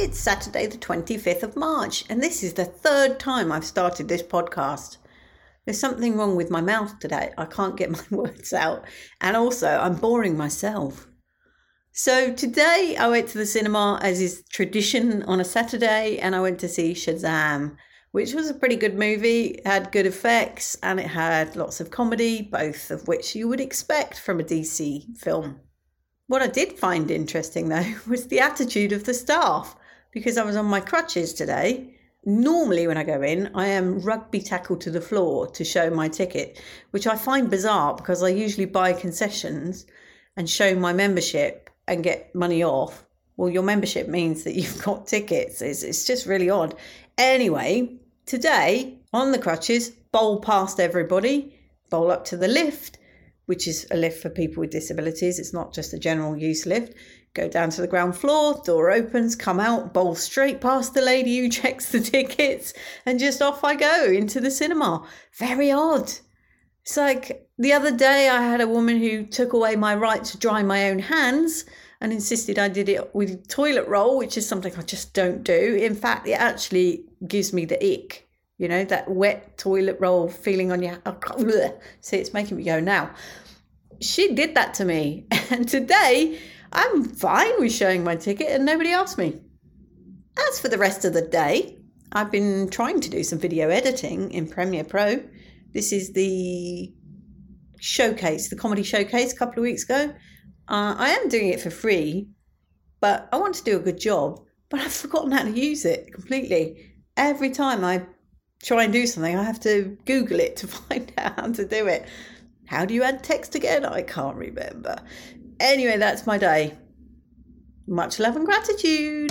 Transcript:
It's Saturday, the 25th of March, and this is the third time I've started this podcast. There's something wrong with my mouth today. I can't get my words out, and also I'm boring myself. So today I went to the cinema, as is tradition on a Saturday, and I went to see Shazam, which was a pretty good movie. Had good effects, and it had lots of comedy, both of which you would expect from a DC film. What I did find interesting though was the attitude of the staff because I was on my crutches today. Normally, when I go in, I am rugby tackled to the floor to show my ticket, which I find bizarre because I usually buy concessions and show my membership and get money off. Well, your membership means that you've got tickets. It's, it's just really odd. Anyway, today on the crutches, bowl past everybody, bowl up to the lift, which is a lift for people with disabilities. It's not just a general use lift. Go down to the ground floor, door opens, come out, bowl straight past the lady who checks the tickets, and just off I go into the cinema. Very odd. It's like the other day I had a woman who took away my right to dry my own hands and insisted I did it with toilet roll, which is something I just don't do. In fact, it actually gives me the ick. You know, that wet toilet roll feeling on your. See, it's making me go now. She did that to me. And today, I'm fine with showing my ticket and nobody asked me. As for the rest of the day, I've been trying to do some video editing in Premiere Pro. This is the showcase, the comedy showcase a couple of weeks ago. Uh, I am doing it for free, but I want to do a good job, but I've forgotten how to use it completely. Every time I try and do something, I have to Google it to find out how to do it. How do you add text again? I can't remember. Anyway, that's my day. Much love and gratitude.